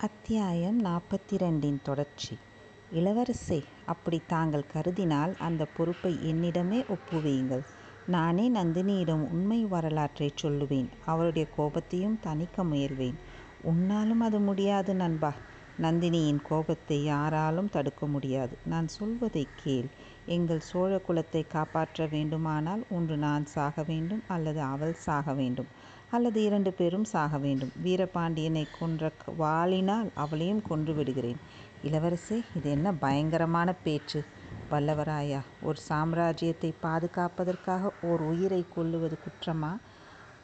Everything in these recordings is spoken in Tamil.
அத்தியாயம் நாற்பத்தி ரெண்டின் தொடர்ச்சி. இளவரசே அப்படி தாங்கள் கருதினால் அந்த பொறுப்பை என்னிடமே ஒப்புவியுங்கள். நானே நந்தினியிடம் உண்மை வரலாற்றை சொல்லுவேன். அவருடைய கோபத்தையும் தணிக்க முயல்வேன். உன்னாலும் அது முடியாது நண்பா. நந்தினியின் கோபத்தை யாராலும் தடுக்க முடியாது. நான் சொல்வதை கேள். எங்கள் சோழ குலத்தை காப்பாற்ற வேண்டுமானால் ஒன்று நான் சாக வேண்டும் அல்லது அவள் சாக வேண்டும். அல்லது இரண்டு பேரும் சாக வேண்டும். வீரபாண்டியனை கொன்ற வாளினால் அவளையும் கொன்று விடுகிறேன். இளவரசே இது என்ன பயங்கரமான பேச்சு? வல்லவராயா ஒரு சாம்ராஜ்யத்தை பாதுகாப்பதற்காக ஓர் உயிரை கொல்லுவது குற்றமா?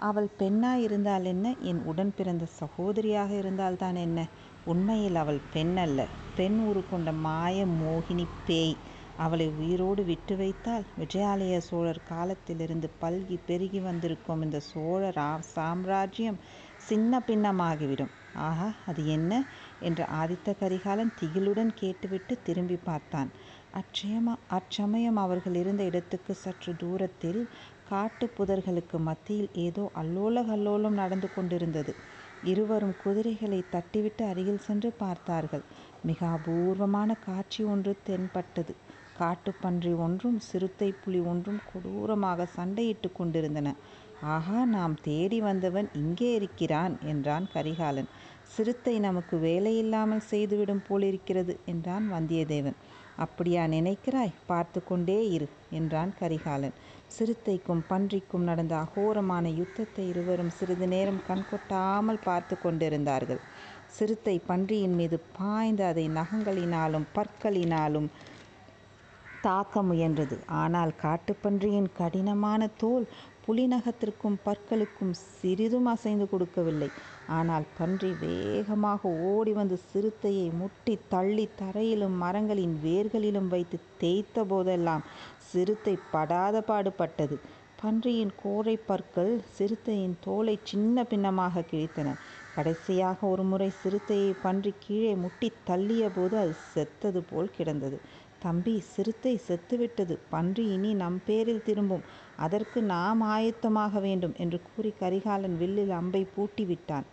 அவள் பெண்ணாய் இருந்தால் என்ன? என் உடன் பிறந்த சகோதரியாக இருந்தால்தான் என்ன? உண்மையில் அவள் பெண் அல்ல பெண் உரு கொண்ட மாய மோகினி பேய். அவளை உயிரோடு விட்டு வைத்தால் விஜயாலய சோழர் காலத்திலிருந்து பல்கி பெருகி வந்திருக்கும் இந்த சோழர் சாம்ராஜ்யம் சின்ன பின்னமாகிவிடும். ஆஹா அது என்ன? என்று ஆதித்த கரிகாலன் திகிலுடன் கேட்டுவிட்டு திரும்பி பார்த்தான். அச்சயமா அச்சமயம் அவர்கள் இருந்த இடத்துக்கு சற்று தூரத்தில் காட்டு புதர்களுக்கு மத்தியில் ஏதோ அல்லோல கல்லோலம் நடந்து கொண்டிருந்தது. இருவரும் குதிரைகளை தட்டிவிட்டு அருகில் சென்று பார்த்தார்கள். மிக அபூர்வமான காட்சி ஒன்று தென்பட்டது. காட்டுப்பன்றி ஒன்றும் சிறுத்தை புலி ஒன்றும் கொடூரமாக சண்டையிட்டு கொண்டிருந்தன. ஆகா நாம் தேடி வந்தவன் இங்கே இருக்கிறான் என்றான் கரிகாலன். சிறுத்தை நமக்கு வேலையில்லாமல் செய்துவிடும் போலிருக்கிறது என்றான் வந்தியத்தேவன். அப்படியா நினைக்கிறாய்? பார்த்து கொண்டே இரு என்றான் கரிகாலன். சிறுத்தைக்கும் பன்றிக்கும் நடந்த அகோரமான யுத்தத்தை இருவரும் சிறிது நேரம் கண்கொட்டாமல் பார்த்து கொண்டிருந்தார்கள். சிறுத்தை பன்றியின் மீது பாய்ந்து அதை நகங்களினாலும் பற்களினாலும் தாக்க முயன்றது. ஆனால் காட்டுப்பன்றியின் கடினமான தோல் புலிநகத்திற்கும் பற்களுக்கும் சிறிதும் அசைந்து கொடுக்கவில்லை. ஆனால் பன்றி வேகமாக ஓடி வந்து சிறுத்தையை முட்டி தள்ளி தரையிலும் மரங்களின் வேர்களிலும் வைத்து தேய்த்த போதெல்லாம் சிறுத்தை படாத பாடுபட்டது. பன்றியின் கோரை பற்கள் சிறுத்தையின் தோலை சின்ன பின்னமாக கிழித்தன. கடைசியாக ஒரு முறை சிறுத்தையை பன்றி கீழே முட்டி தள்ளிய போது அது செத்தது போல் கிடந்தது. தம்பி சிறுத்தை செத்துவிட்டது. பன்றி இனி நம் பேரில் திரும்பும். அதற்கு நாம் ஆயத்தமாக வேண்டும் என்று கூறி கரிகாலன் வில்லில் அம்பை பூட்டி விட்டான்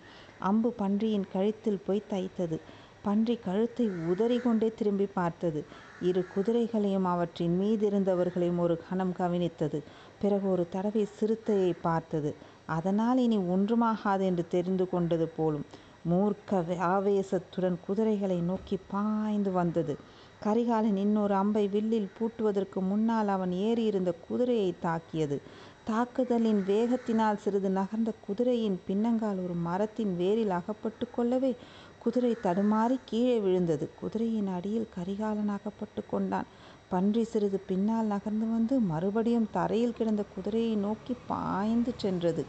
அம்பு பன்றியின் கழுத்தில் போய் தைத்தது. பன்றி கழுத்தை உதறி கொண்டே திரும்பி பார்த்தது. இரு குதிரைகளையும் அவற்றின் மீதிருந்தவர்களையும் ஒரு கணம் கவனித்தது. பிறகு ஒரு தடவை சிறுத்தையை பார்த்தது. அதனால் இனி ஒன்றுமாகாது என்று தெரிந்து கொண்டது போலும் மூர்க்க ஆவேசத்துடன் குதிரைகளை நோக்கி பாய்ந்து வந்தது. கரிகாலன் இன்னொரு அம்பை வில்லில் பூட்டுவதற்கு முன்னால் அவன் ஏறியிருந்த குதிரையை தாக்கியது. தாக்குதலின் வேகத்தினால் சிறிது நகர்ந்த குதிரையின் பின்னங்கால் ஒரு மரத்தின் வேரில் அகப்பட்டு கொள்ளவே குதிரை தடுமாறி கீழே விழுந்தது. குதிரையின் அடியில் கரிகாலன் அகப்பட்டு கொண்டான். பன்றி சிறிது பின்னால் நகர்ந்து வந்து மறுபடியும் தரையில் கிடந்த குதிரையை நோக்கி பாய்ந்து சென்றது.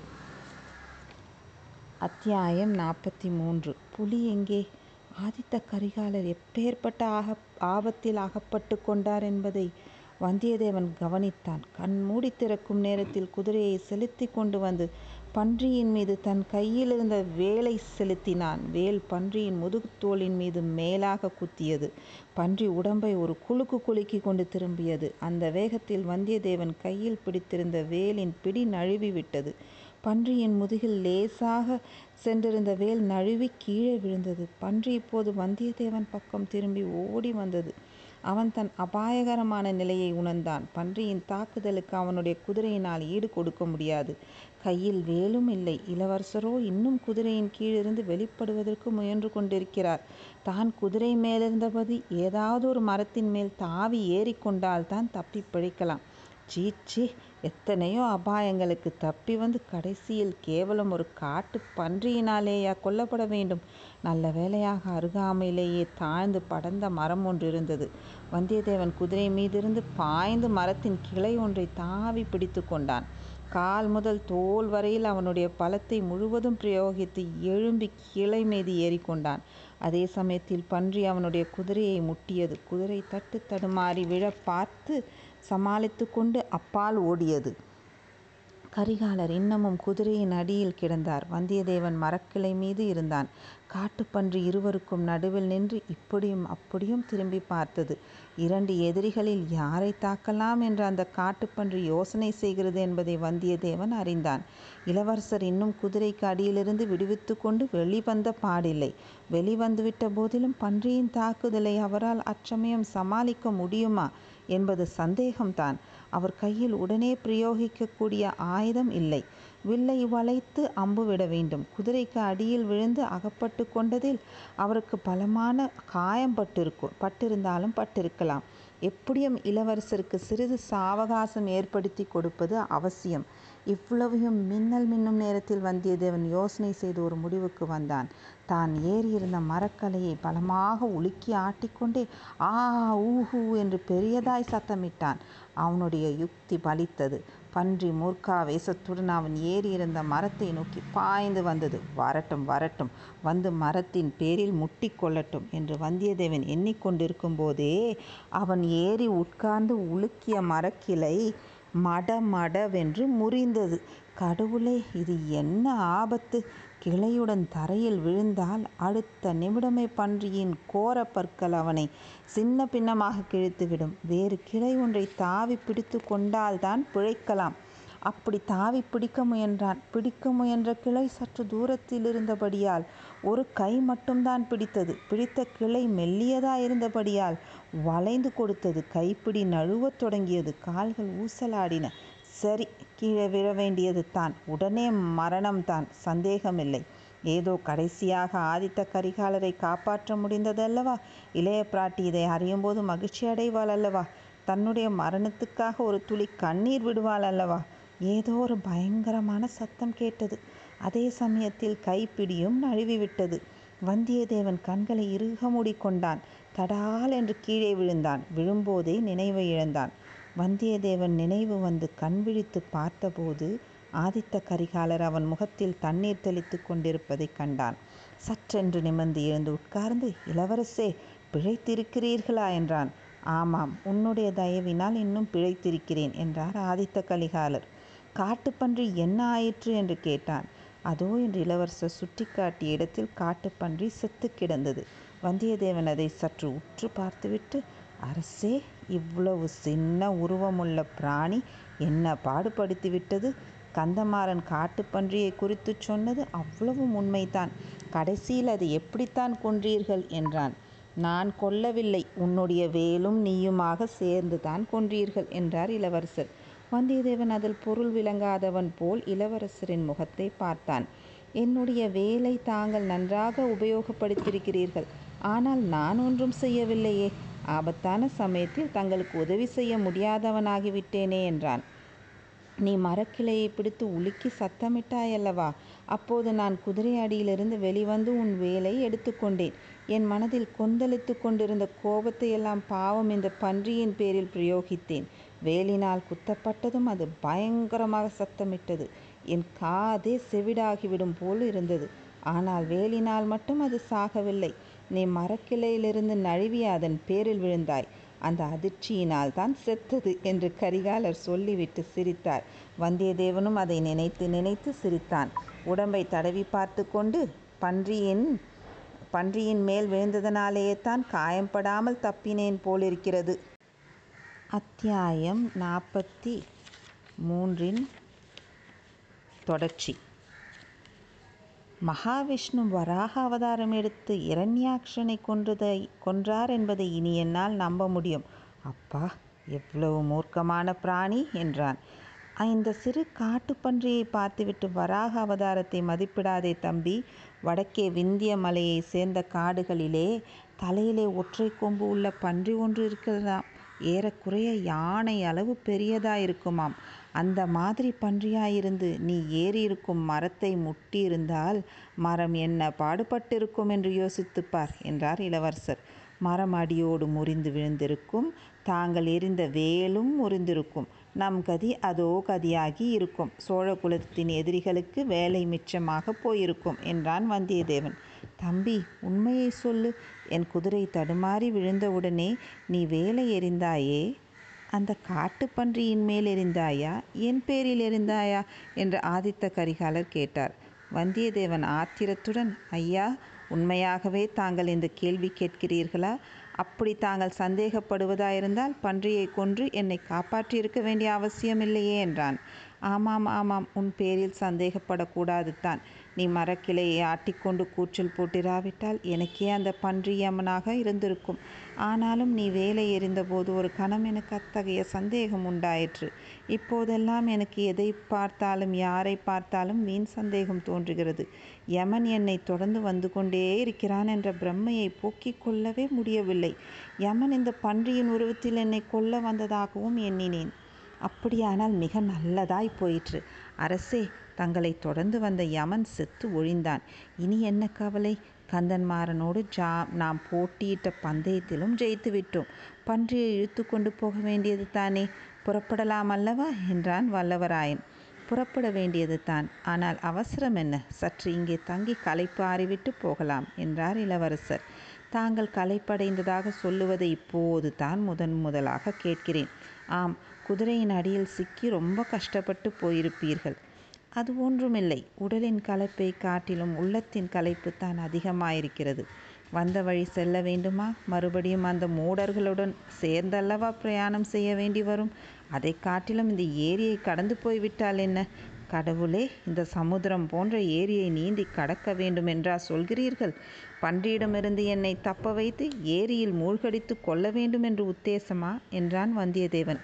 அத்தியாயம் நாற்பத்தி மூன்று. புலி எங்கே? ஆதித்த கரிகாலர் எப்பேற்பட்ட ஆக ஆபத்தில் அகப்பட்டு கொண்டார் என்பதை வந்தியத்தேவன் கவனித்தான். கண் மூடி திறக்கும் நேரத்தில் குதிரையை செலுத்தி கொண்டு வந்து பன்றியின் மீது தன் கையில் இருந்த வேலை செலுத்தினான். வேல் பன்றியின் முதுகுத்தோளின் மீது மேலாக குத்தியது. பன்றி உடம்பை ஒரு குலுக்கு குலுக்கி கொண்டு திரும்பியது. அந்த வேகத்தில் வந்தியத்தேவன் கையில் பிடித்திருந்த வேலின் பிடி நழுவி விட்டது. பன்றியின் முதுகில் லேசாக சென்றிருந்த வேல் நழுவி கீழே விழுந்தது. பன்றி இப்போது வந்தியத்தேவன் பக்கம் திரும்பி ஓடி வந்தது. அவன் தன் அபாயகரமான நிலையை உணர்ந்தான். பன்றியின் தாக்குதலுக்கு அவனுடைய குதிரையினால் ஈடு கொடுக்க முடியாது. கையில் வேலும் இல்லை. இளவரசரோ இன்னும் குதிரையின் கீழிருந்து வெளிப்படுவதற்கு முயன்று கொண்டிருக்கிறார். தான் குதிரை மேலிருந்தபடி ஏதாவது ஒரு மரத்தின் மேல் தாவி ஏறிக்கொண்டால் தான் தப்பி பிழைக்கலாம். சீச்சி எத்தனையோ அபாயங்களுக்கு தப்பி வந்து கடைசியில் கேவலம் ஒரு காட்டு பன்றியினாலேயா கொல்லப்பட வேண்டும்? நல்ல வேளையாக அருகாமையிலேயே தாழ்ந்து படர்ந்த மரம் ஒன்று இருந்தது. வந்தியத்தேவன் குதிரை மீதிருந்து பாய்ந்து மரத்தின் கிளை ஒன்றை தாவி பிடித்து கொண்டான். கால் முதல் தோல் வரையில் அவனுடைய பலத்தை முழுவதும் பிரயோகித்து எழும்பி கிளை மீது ஏறிக்கொண்டான் அதே சமயத்தில் பன்றி அவனுடைய குதிரையை முட்டியது. குதிரை தட்டு தடுமாறி விழ பார்த்து சமாளித்து கொண்டு அப்பால் ஓடியது. கரிகாலர் இன்னமும் குதிரையின் அடியில் கிடந்தார். வந்தியத்தேவன் மரக்கிளை மீது இருந்தான். காட்டுப்பன்றி இருவருக்கும் நடுவில் நின்று இப்படியும் அப்படியும் திரும்பி பார்த்தது. இரண்டு எதிரிகளில் யாரை தாக்கலாம் என்று அந்த காட்டுப்பன்றி யோசனை செய்கிறது என்பதை வந்தியத்தேவன் அறிந்தான். இளவரசர் இன்னும் குதிரைக்கு அடியிலிருந்து விடுவித்து கொண்டு வெளிவந்த பாடில்லை. வெளிவந்துவிட்ட போதிலும் பன்றியின் தாக்குதலை அவரால் அச்சமயம் சமாளிக்க முடியுமா? என்பது சந்தேகம்தான். அவர் கையில் உடனே பிரயோகிக்கக்கூடிய ஆயுதம் இல்லை. வில்லை வளைத்து அம்பு விட வேண்டும். குதிரைக்கு அடியில் விழுந்து அகப்பட்டு கொண்டதில் அவருக்கு பலமான காயம் பட்டிருக்கும் பட்டிருந்தாலும் பட்டிருக்கலாம். எப்படியும் இளவரசருக்கு சிறிது சாவகாசம் ஏற்படுத்தி கொடுப்பது அவசியம். இவ்வளவையும் மின்னல் மின்னும் நேரத்தில் வந்தியத்தேவன் யோசனை செய்து ஒரு முடிவுக்கு வந்தான். தான் ஏறியிருந்த மரக்கலையை பலமாக உலுக்கி ஆட்டிக்கொண்டே ஆ ஊஹூ என்று பெரியதாய் சத்தமிட்டான். அவனுடைய யுக்தி பலித்தது. பன்றி மூர்க்காவேசத்துடன் அவன் ஏறியிருந்த மரத்தை நோக்கி பாய்ந்து வந்தது. வரட்டும் வரட்டும் வந்து மரத்தின் பேரில் முட்டி கொள்ளட்டும் என்று வந்தியத்தேவன் எண்ணிக்கொண்டிருக்கும் போதே அவன் ஏறி உட்கார்ந்து உலுக்கிய மரக்கிளை மட மடவென்று முறிந்தது. கடவுளே இது என்ன ஆபத்து? கிளையுடன் தரையில் விழுந்தால் அடுத்த நிமிடமே பன்றியின் கோர பற்கள் அவனை சின்ன பின்னமாக கிழித்துவிடும். வேறு கிளை ஒன்றை தாவி பிடித்து கொண்டால்தான் பிழைக்கலாம். அப்படி தாவி பிடிக்க முயன்றான். பிடிக்க முயன்ற கிளை சற்று தூரத்தில் இருந்தபடியால் ஒரு கை மட்டும்தான் பிடித்தது. பிடித்த கிளை மெல்லியதா இருந்தபடியால் வளைந்து கொடுத்தது. கைப்பிடி நழுவத் தொடங்கியது. கால்கள் ஊசலாடின. சரி கீழே விழ வேண்டியது தான். உடனே மரணம்தான் சந்தேகமில்லை. ஏதோ கடைசியாக ஆதித்த கரிகாலரை காப்பாற்ற முடிந்ததல்லவா? இளைய பிராட்டி இதை அறியும்போது மகிழ்ச்சி அடைவாள் அல்லவா தன்னுடைய மரணத்துக்காக ஒரு துளி கண்ணீர் விடுவாள் அல்லவா ஏதோ ஒரு பயங்கரமான சத்தம் கேட்டது. அதே சமயத்தில் கைப்பிடியும் நழுவிவிட்டது வந்தியத்தேவன் கண்களை இறுக மூடிக்கொண்டான். தடால் என்று கீழே விழுந்தான். விழும்போதே நினைவை இழந்தான். வந்தியத்தேவன் நினைவு வந்து கண் விழித்து பார்த்தபோது ஆதித்த கரிகாலர் அவன் முகத்தில் தண்ணீர் தெளித்து கொண்டிருப்பதை கண்டான். சற்றென்று நிமிர்ந்து எழுந்து உட்கார்ந்து இளவரசே பிழைத்திருக்கிறீர்களா? என்றான். ஆமாம் உன்னுடைய தயவினால் இன்னும் பிழைத்திருக்கிறேன் என்றார் ஆதித்த கரிகாலர். காட்டுப்பன்றி என்ன ஆயிற்று? என்று கேட்டான். அதோ என்று இளவரசர் சுட்டிக்காட்டிய இடத்தில் காட்டுப்பன்றி செத்து கிடந்தது. வந்தியத்தேவன் அதை சற்று உற்று பார்த்துவிட்டு அரசே இவ்வளவு சின்ன உருவமுள்ள பிராணி என்ன பாடுபடுத்தி விட்டது? கந்தமாறன் காட்டுப்பன்றியை குறித்து சொன்னது அவ்வளவும் உண்மைதான். கடைசியில் அதை எப்படித்தான் கொன்றீர்கள்? என்றான். நான் கொல்லவில்லை. உன்னுடைய வேலும் நீயுமாக சேர்ந்துதான் கொன்றீர்கள் என்றார் இளவரசர். வந்தியத்தேவன் அதில் பொருள் விளங்காதவன் போல் இளவரசரின் முகத்தை பார்த்தான். என்னுடைய வேலை தாங்கள் நன்றாக உபயோகப்படுத்தியிருக்கிறீர்கள். ஆனால் நான் ஒன்றும் செய்யவில்லையே. ஆபத்தான சமயத்தில் தங்களுக்கு உதவி செய்ய முடியாதவனாகிவிட்டேனே என்றான். நீ மரக்கிளையை பிடித்து உலுக்கி சத்தமிட்டாயல்லவா? அப்போது நான் குதிரை அடியிலிருந்து வெளிவந்து உன் வேலை எடுத்துக்கொண்டேன் என் மனதில் கொந்தளித்து கொண்டிருந்த கோபத்தை எல்லாம் பாவம் இந்த பன்றியின் பேரில் பிரயோகித்தேன். வேலினால் குத்தப்பட்டதும் அது பயங்கரமாக சத்தமிட்டது. என் காதே செவிடாகிவிடும் போல் இருந்தது. ஆனால் வேலினால் மட்டும் அது சாகவில்லை. நீ மரக்கிளையிலிருந்து நழுவி அதன் பேரில் விழுந்தாய். அந்த அதிர்ச்சியினால் தான் செத்தது என்று கரிகாலர் சொல்லிவிட்டு சிரித்தார். வந்தியத்தேவனும் அதை நினைத்து நினைத்து சிரித்தான். உடம்பை தடவி பார்த்து கொண்டு பன்றியின் பன்றியின் மேல் விழுந்ததனாலேயே தான் காயம்படாமல் தப்பினேன் போலிருக்கிறது. அத்தியாயம் நாற்பத்தி மூன்றின் தொடர்ச்சி. மகாவிஷ்ணு வராக அவதாரம் எடுத்து இரண்யாக்ஷனை கொன்றதை கொன்றார் என்பதை இனி என்னால் நம்ப முடியும். அப்பா எவ்வளவு மூர்க்கமான பிராணி என்றான். இந்த சிறு காட்டுப்பன்றியை பார்த்துவிட்டு வராக அவதாரத்தை மதிப்பிடாதே தம்பி. வடக்கே விந்திய மலையை சேர்ந்த காடுகளிலே தலையிலே ஒற்றை கொம்பு உள்ள பன்றி ஒன்று இருக்கிறதாம். ஏறக்குறைய யானை அளவு பெரியதா இருக்குமாம் அந்த மாதிரி பன்றியாயிருந்து நீ ஏறியிருக்கும் மரத்தை முட்டியிருந்தால் மரம் என்ன பாடுபட்டிருக்கும் என்று யோசித்துப்பார் என்றார் இளவரசர். மரம் அடியோடு முறிந்து விழுந்திருக்கும் தாங்கள் எரிந்த வேலும் முறிந்திருக்கும். நம் கதி அதோ கதியாகி இருக்கும். சோழ குலத்தின் எதிரிகளுக்கு வேலை மிச்சமாக போயிருக்கும் என்றான் வந்தியத்தேவன். தம்பி உண்மையை சொல்லு. என் குதிரை தடுமாறி விழுந்தவுடனே நீ வேலை எறிந்தாயே? அந்த காட்டுப்பன்றியின் மேல் எறிந்தாயா என் பேரில் எறிந்தாயா என்று ஆதித்த கரிகாலர் கேட்டார். வந்தியத்தேவன் ஆத்திரத்துடன் ஐயா உண்மையாகவே தாங்கள் இந்த கேள்வி கேட்கிறீர்களா? அப்படி தாங்கள் சந்தேகப்படுவதாயிருந்தால் பன்றியை கொன்று என்னை காப்பாற்றியிருக்க வேண்டிய அவசியமில்லையே என்றான். ஆமாம் ஆமாம். உன் பேரில் சந்தேகப்படக்கூடாது தான் நீ மரக்கிளையை ஆட்டிக்கொண்டு கூச்சல் போட்டிராவிட்டால் எனக்கே அந்த பன்றி யமனாக இருந்திருக்கும். ஆனாலும் நீ வேலை எறிந்தபோது ஒரு கணம் எனக்கு அத்தகைய சந்தேகம் உண்டாயிற்று. இப்போதெல்லாம் எனக்கு எதை பார்த்தாலும் யாரை பார்த்தாலும் வீண் சந்தேகம் தோன்றுகிறது. யமன் என்னை தொடர்ந்து வந்து கொண்டே இருக்கிறான் என்ற பிரம்மையை போக்கிக் கொள்ளவே முடியவில்லை. யமன் இந்த பன்றியின் உருவத்தில் என்னை கொல்ல வந்ததாகவும் எண்ணினேன். அப்படியானால் மிக நல்லதாய் போயிற்று. அரசே தங்களை தொடர்ந்து வந்த யமன் செத்து ஒழிந்தான். இனி என்ன கவலை? கந்தன்மாறனோடு ஜா நாம் போட்டியிட்ட பந்தயத்திலும் ஜெயித்து விட்டோம். பன்றியை இழுத்து கொண்டு போக வேண்டியது தானே? புறப்படலாம் அல்லவா? என்றான் வல்லவராயன். புறப்பட வேண்டியது தான். ஆனால் அவசரம் என்ன? சற்று இங்கே தங்கி களைப்பு ஆறிவிட்டு போகலாம் என்றார் இளவரசர். தாங்கள் களைப்படைந்ததாக சொல்லுவதை இப்போது தான் முதன் முதலாக கேட்கிறேன். ஆம் குதிரையின் அடியில் சிக்கி ரொம்ப கஷ்டப்பட்டு போயிருப்பீர்கள். அது ஒன்றுமில்லை. உடலின் களைப்பை காட்டிலும் உள்ளத்தின் களைப்பு தான் அதிகமாயிருக்கிறது. வந்த வழி செல்ல வேண்டுமா? மறுபடியும் அந்த மூடர்களுடன் சேர்ந்தல்லவா பிரயாணம் செய்ய வேண்டி வரும்? அதை காட்டிலும் இந்த ஏரியை கடந்து போய்விட்டால் என்ன? கடவுளே இந்த சமுத்திரம் போன்ற ஏரியை நீந்தி கடக்க வேண்டும் என்றா சொல்கிறீர்கள்? பன்றியிடமிருந்து என்னை தப்ப வைத்து ஏரியில் மூழ்கடித்து கொள்ள வேண்டும் என்று உத்தேசமா? என்றான் வந்தியத்தேவன்.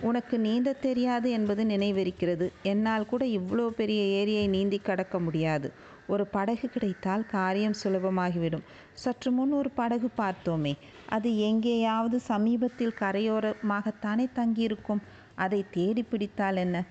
உனக்கு நீந்த தெரியாது என்பது நினைவிருக்கிறது. என்னால் கூட இவ்வளோ பெரிய ஏரியை நீந்தி கடக்க முடியாது. ஒரு படகு கிடைத்தால் காரியம் சுலபமாகிவிடும். சற்று முன் ஒரு படகு பார்த்தோமே. அது எங்கேயாவது சமீபத்தில் கரையோரமாகத்தானே தங்கியிருக்கும். அதை தேடி பிடித்தால் என்ன?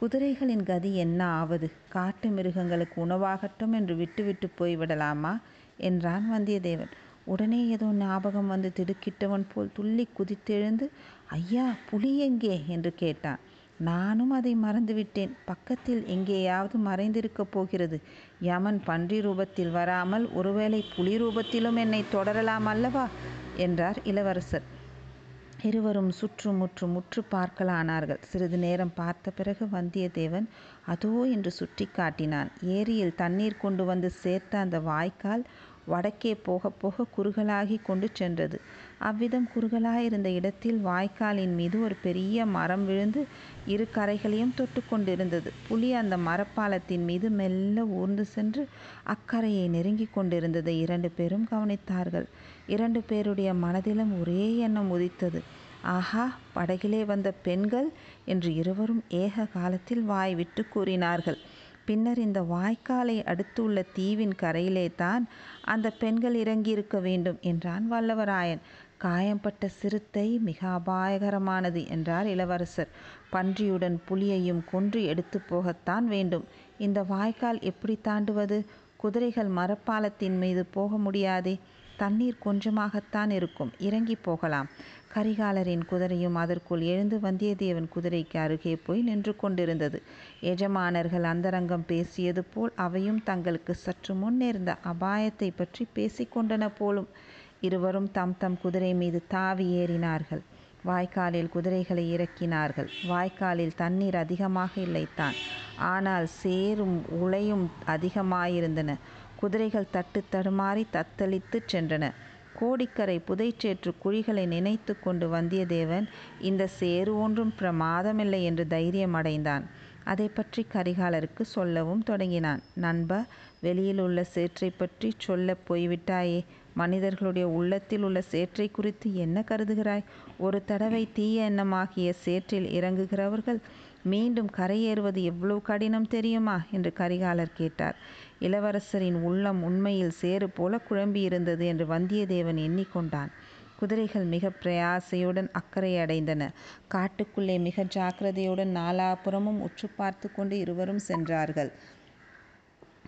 குதிரைகளின் கதி என்ன ஆவது? காட்டு மிருகங்களுக்கு உணவாகட்டும் என்று விட்டுவிட்டு போய்விடலாமா? என்றான் வந்தியத்தேவன். உடனே ஏதோ ஞாபகம் வந்து திடுக்கிட்டவன் போல் துள்ளி குதித்தெழுந்து ஐயா புலி எங்கே? என்று கேட்டான். நானும் அதை மறந்துவிட்டேன். பக்கத்தில் எங்கேயாவது மறைந்திருக்கப் போகிறது. யமன் பன்றி ரூபத்தில் வராமல் ஒருவேளை புலி ரூபத்திலும் என்னை தொடரலாம் அல்லவா? என்றார் இளவரசர். இருவரும் சுற்று முற்றும் முற்று பார்க்கலானார்கள். சிறிது நேரம் பார்த்த பிறகு வந்தியத்தேவன் அதோ என்று சுட்டி காட்டினான் ஏரியில் தண்ணீர் கொண்டு வந்து சேர்த்த அந்த வாய்க்கால் வடக்கே போக போக குறுகலாகி கொண்டு சென்றது. அவ்விதம் குறுகலாயிருந்த இடத்தில் வாய்க்காலின் மீது ஒரு பெரிய மரம் விழுந்து இரு கரைகளையும் தொட்டு கொண்டிருந்தது. புலி அந்த மரப்பாலத்தின் மீது மெல்ல ஊர்ந்து சென்று அக்கரையை நெருங்கி கொண்டிருந்ததை இரண்டு பேரும் கவனித்தார்கள். இரண்டு பேருடைய மனதிலும் ஒரே எண்ணம் உதித்தது. ஆஹா படகிலே வந்த பெண்கள்? என்று இருவரும் ஏக காலத்தில் வாய் விட்டு கூறினார்கள். பின்னர் இந்த வாய்க்காலை அடுத்துள்ள தீவின் கரையிலே தான் அந்த பெண்கள் இறங்கியிருக்க வேண்டும் என்றான் வல்லவராயன். காயம்பட்ட சிறுத்தை மிக அபாயகரமானது என்றார் இளவரசர். பன்றியுடன் புலியையும் கொன்று எடுத்து போகத்தான் வேண்டும். இந்த வாய்க்கால் எப்படி தாண்டுவது? குதிரைகள் மரப்பாலத்தின் மீது போக முடியாதே. தண்ணீர் கொஞ்சமாகத்தான் இருக்கும். இறங்கி போகலாம். கரிகாலரின் குதிரையும் அதற்குள் எழுந்து வந்தியத்தேவன் குதிரைக்கு அருகே போய் நின்று கொண்டிருந்தது. எஜமானர்கள் அந்தரங்கம் பேசியது போல் அவையும் தங்களுக்கு சற்று முன்னேர்ந்த அபாயத்தை பற்றி பேசிக்கொண்டன போலும். இருவரும் தம் தம் குதிரை மீது தாவி ஏறினார்கள். வாய்க்காலில் குதிரைகளை இறக்கினார்கள். வாய்க்காலில் தண்ணீர் அதிகமாக இல்லைத்தான். ஆனால் சேரும் உளையும் அதிகமாயிருந்தன. குதிரைகள் தட்டு தடுமாறி தத்தளித்து சென்றன. கோடிக்கரை புதைச்சேற்று குழிகளை நினைத்து கொண்டு வந்தியத்தேவன் இந்த சேறு ஒன்றும் பிரமாதமில்லை என்று தைரியம் அடைந்தான். அதை பற்றி கரிகாலருக்கு சொல்லவும் தொடங்கினான். நண்பா வெளியில் உள்ள சேற்றை பற்றி சொல்ல போய்விட்டாயே மனிதர்களுடைய உள்ளத்தில் உள்ள சேற்றை குறித்து என்ன கருதுகிறாய்? ஒரு தடவை தீய எண்ணமாகிய சேற்றில் இறங்குகிறவர்கள் மீண்டும் கரையேறுவது எவ்வளவு கடினம் தெரியுமா? என்று கரிகாலர் கேட்டார். இளவரசரின் உள்ளம் உண்மையில் சேறு போல குழம்பியிருந்தது என்று வந்தியத்தேவன் எண்ணிக்கொண்டான். குதிரைகள் மிக பிரயாசையுடன் அக்கறை அடைந்தன. காட்டுக்குள்ளே மிக ஜாக்கிரதையுடன் நாலாபுறமும் உற்று பார்த்து கொண்டு இருவரும் சென்றார்கள்.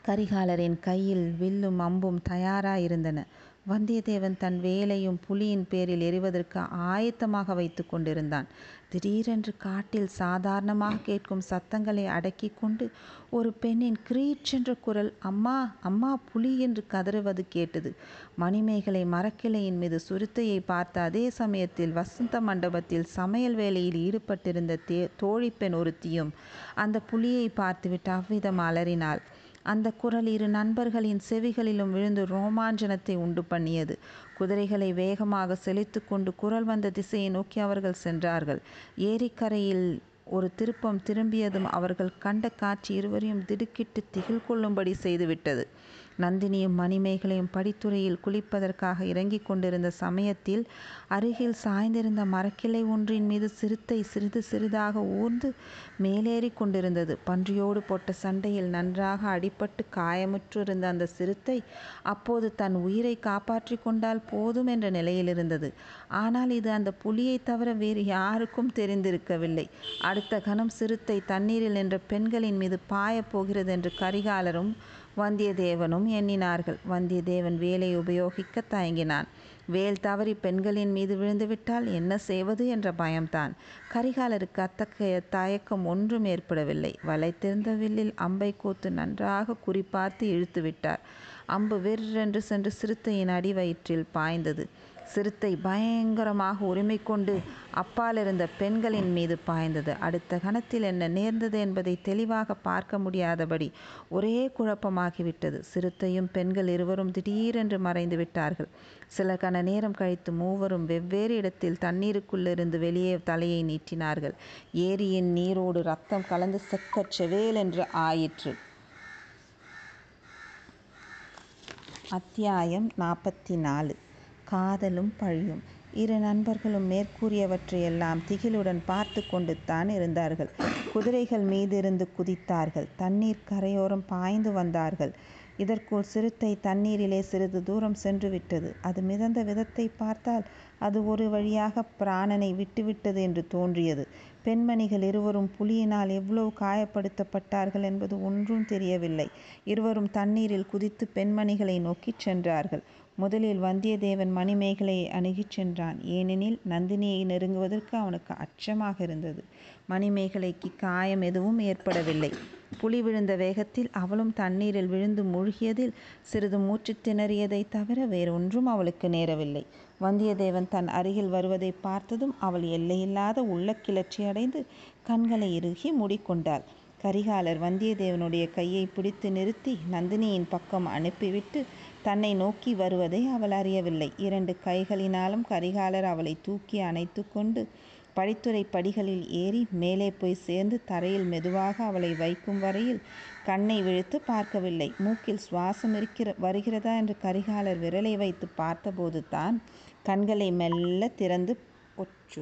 கரிகாலரின் கையில் வில்லும் அம்பும் தயாராயிருந்தன. வந்தியத்தேவன் தன் வேலையும் புலியின் பேரில் எறிவதற்கு ஆயத்தமாக வைத்து கொண்டிருந்தான். திடீரென்று காட்டில் சாதாரணமாக கேட்கும் சத்தங்களை அடக்கி கொண்டு ஒரு பெண்ணின் கிரீச்சென்ற குரல் அம்மா அம்மா புலி என்று கதறுவது கேட்டது. மணிமேகலை மரக்கிளையின் மீது சுருத்தையை பார்த்த அதே சமயத்தில் வசந்த மண்டபத்தில் சமையல் வேலையில் ஈடுபட்டிருந்த தே தோழிப்பெண் ஒருத்தியும் அந்த புலியை பார்த்துவிட்டு அவ்விதம் அலறினாள். அந்த குரல் இரு நண்பர்களின் செவிகளிலும் விழுந்து ரோமாஞ்சனத்தை உண்டு பண்ணியது. குதிரைகளை வேகமாக செலுத்து கொண்டு குரல் வந்த திசையை நோக்கி அவர்கள் சென்றார்கள். ஏரிக்கரையில் ஒரு திருப்பம் திரும்பியதும் அவர்கள் கண்ட காட்சி இருவரையும் திடுக்கிட்டு திகில் கொள்ளும்படி செய்துவிட்டது. நந்தினியும் மணிமேகலையும் படித்துறையில் குளிப்பதற்காக இறங்கிக் கொண்டிருந்த சமயத்தில் அருகில் சாய்ந்திருந்த மரக்கிளை ஒன்றின் மீது சிறுத்தை சிறிது சிறிதாக ஊர்ந்து மேலேறி கொண்டிருந்தது. பன்றியோடு போட்ட சண்டையில் நன்றாக அடிபட்டு காயமுற்றிருந்த அந்த சிறுத்தை அப்போது தன் உயிரை காப்பாற்றி கொண்டால் போதும் என்ற நிலையில் இருந்தது. ஆனால் இது அந்த புலியை தவிர வேறு யாருக்கும் தெரிந்திருக்கவில்லை. அடுத்த கணம் சிறுத்தை தண்ணீரில் நின்ற பெண்களின் மீது பாயப் போகிறது என்று கரிகாலரும் வந்தியத்தேவனும் எண்ணினார்கள். வந்தியத்தேவன் வேலை உபயோகிக்க தயங்கினான். வேல் தவறி பெண்களின் மீது விழுந்துவிட்டால் என்ன செய்வது என்ற பயம்தான். கரிகாலருக்கு அத்தகைய தயக்கம் ஒன்றும் ஏற்படவில்லை. வளைத்திருந்த வில்லில் அம்பை கோத்து நன்றாக குறிப்பார்த்து இழுத்து விட்டார் அம்பு வெற்றென்று சென்று சிறுத்தையின் அடிவயிற்றில் பாய்ந்தது. சிறுத்தை பயங்கரமாக உரிமை கொண்டு அப்பாலிருந்த பெண்களின் மீது பாய்ந்தது. அடுத்த கணத்தில் என்ன நேர்ந்தது என்பதை தெளிவாக பார்க்க முடியாதபடி ஒரே குழப்பமாகிவிட்டது. சிறுத்தையும் பெண்கள் இருவரும் திடீரென்று மறைந்து விட்டார்கள். சில கண நேரம் கழித்து மூவரும் வெவ்வேறு இடத்தில் தண்ணீருக்குள்ளிருந்து வெளியே தலையை நீட்டினார்கள். ஏரியின் நீரோடு ரத்தம் கலந்து செக்கச் என்று ஆயிற்று. அத்தியாயம் நாற்பத்தி நாலு. காதலும் பழியும். இரு நண்பர்களும் மேற்கூறியவற்றையெல்லாம் திகிலுடன் பார்த்து கொண்டு தான் இருந்தார்கள். குதிரைகள் மீதிருந்து குதித்தார்கள். தண்ணீர் கரையோரம் பாய்ந்து வந்தார்கள். இதற்குள் சிறுத்தை தண்ணீரிலே சிறிது தூரம் சென்று விட்டது அது மிதந்த விதத்தை பார்த்தால் அது ஒரு வழியாக பிராணனை விட்டுவிட்டது என்று தோன்றியது. பெண்மணிகள் இருவரும் புலியினால் எவ்வளவு காயப்படுத்தப்பட்டார்கள் என்பது ஒன்றும் தெரியவில்லை. இருவரும் தண்ணீரில் குதித்து பெண்மணிகளை நோக்கிச் சென்றார்கள். முதலில் வந்தியத்தேவன் மணிமேகலையை அணுகிச் சென்றான். ஏனெனில் நந்தினியை நெருங்குவதற்கு அவனுக்கு அச்சமாக இருந்தது. மணிமேகலைக்கு காயம் எதுவும் ஏற்படவில்லை. புலி விழுந்த வேகத்தில் அவளும் தண்ணீரில் விழுந்து மூழ்கியதில் சிறிது மூச்சு திணறியதை தவிர வேறொன்றும் அவளுக்கு நேரவில்லை. வந்தியத்தேவன் தன் அருகில் வருவதை பார்த்ததும் அவள் எல்லையில்லாத உள்ள கிளர்ச்சி அடைந்து கண்களை இறுகி மூடிக்கொண்டாள். கரிகாலர் வந்தியத்தேவனுடைய கையை பிடித்து நிறுத்தி நந்தினியின் பக்கம் அனுப்பிவிட்டு தன்னை நோக்கி வருவதை அவள் அறியவில்லை. இரண்டு கைகளினாலும் கரிகாலர் அவளை தூக்கி அணைத்து கொண்டு படித்துறை படிகளில் ஏறி மேலே போய் சேர்ந்து தரையில் மெதுவாக அவளை வைக்கும் வரையில் கண்ணை விழுத்து பார்க்கவில்லை. மூக்கில் சுவாசம் இருக்கிற வருகிறதா என்று கரிகாலர் விரலை வைத்து பார்த்தபோது தான் கண்களை மெல்ல திறந்து ஒச்சு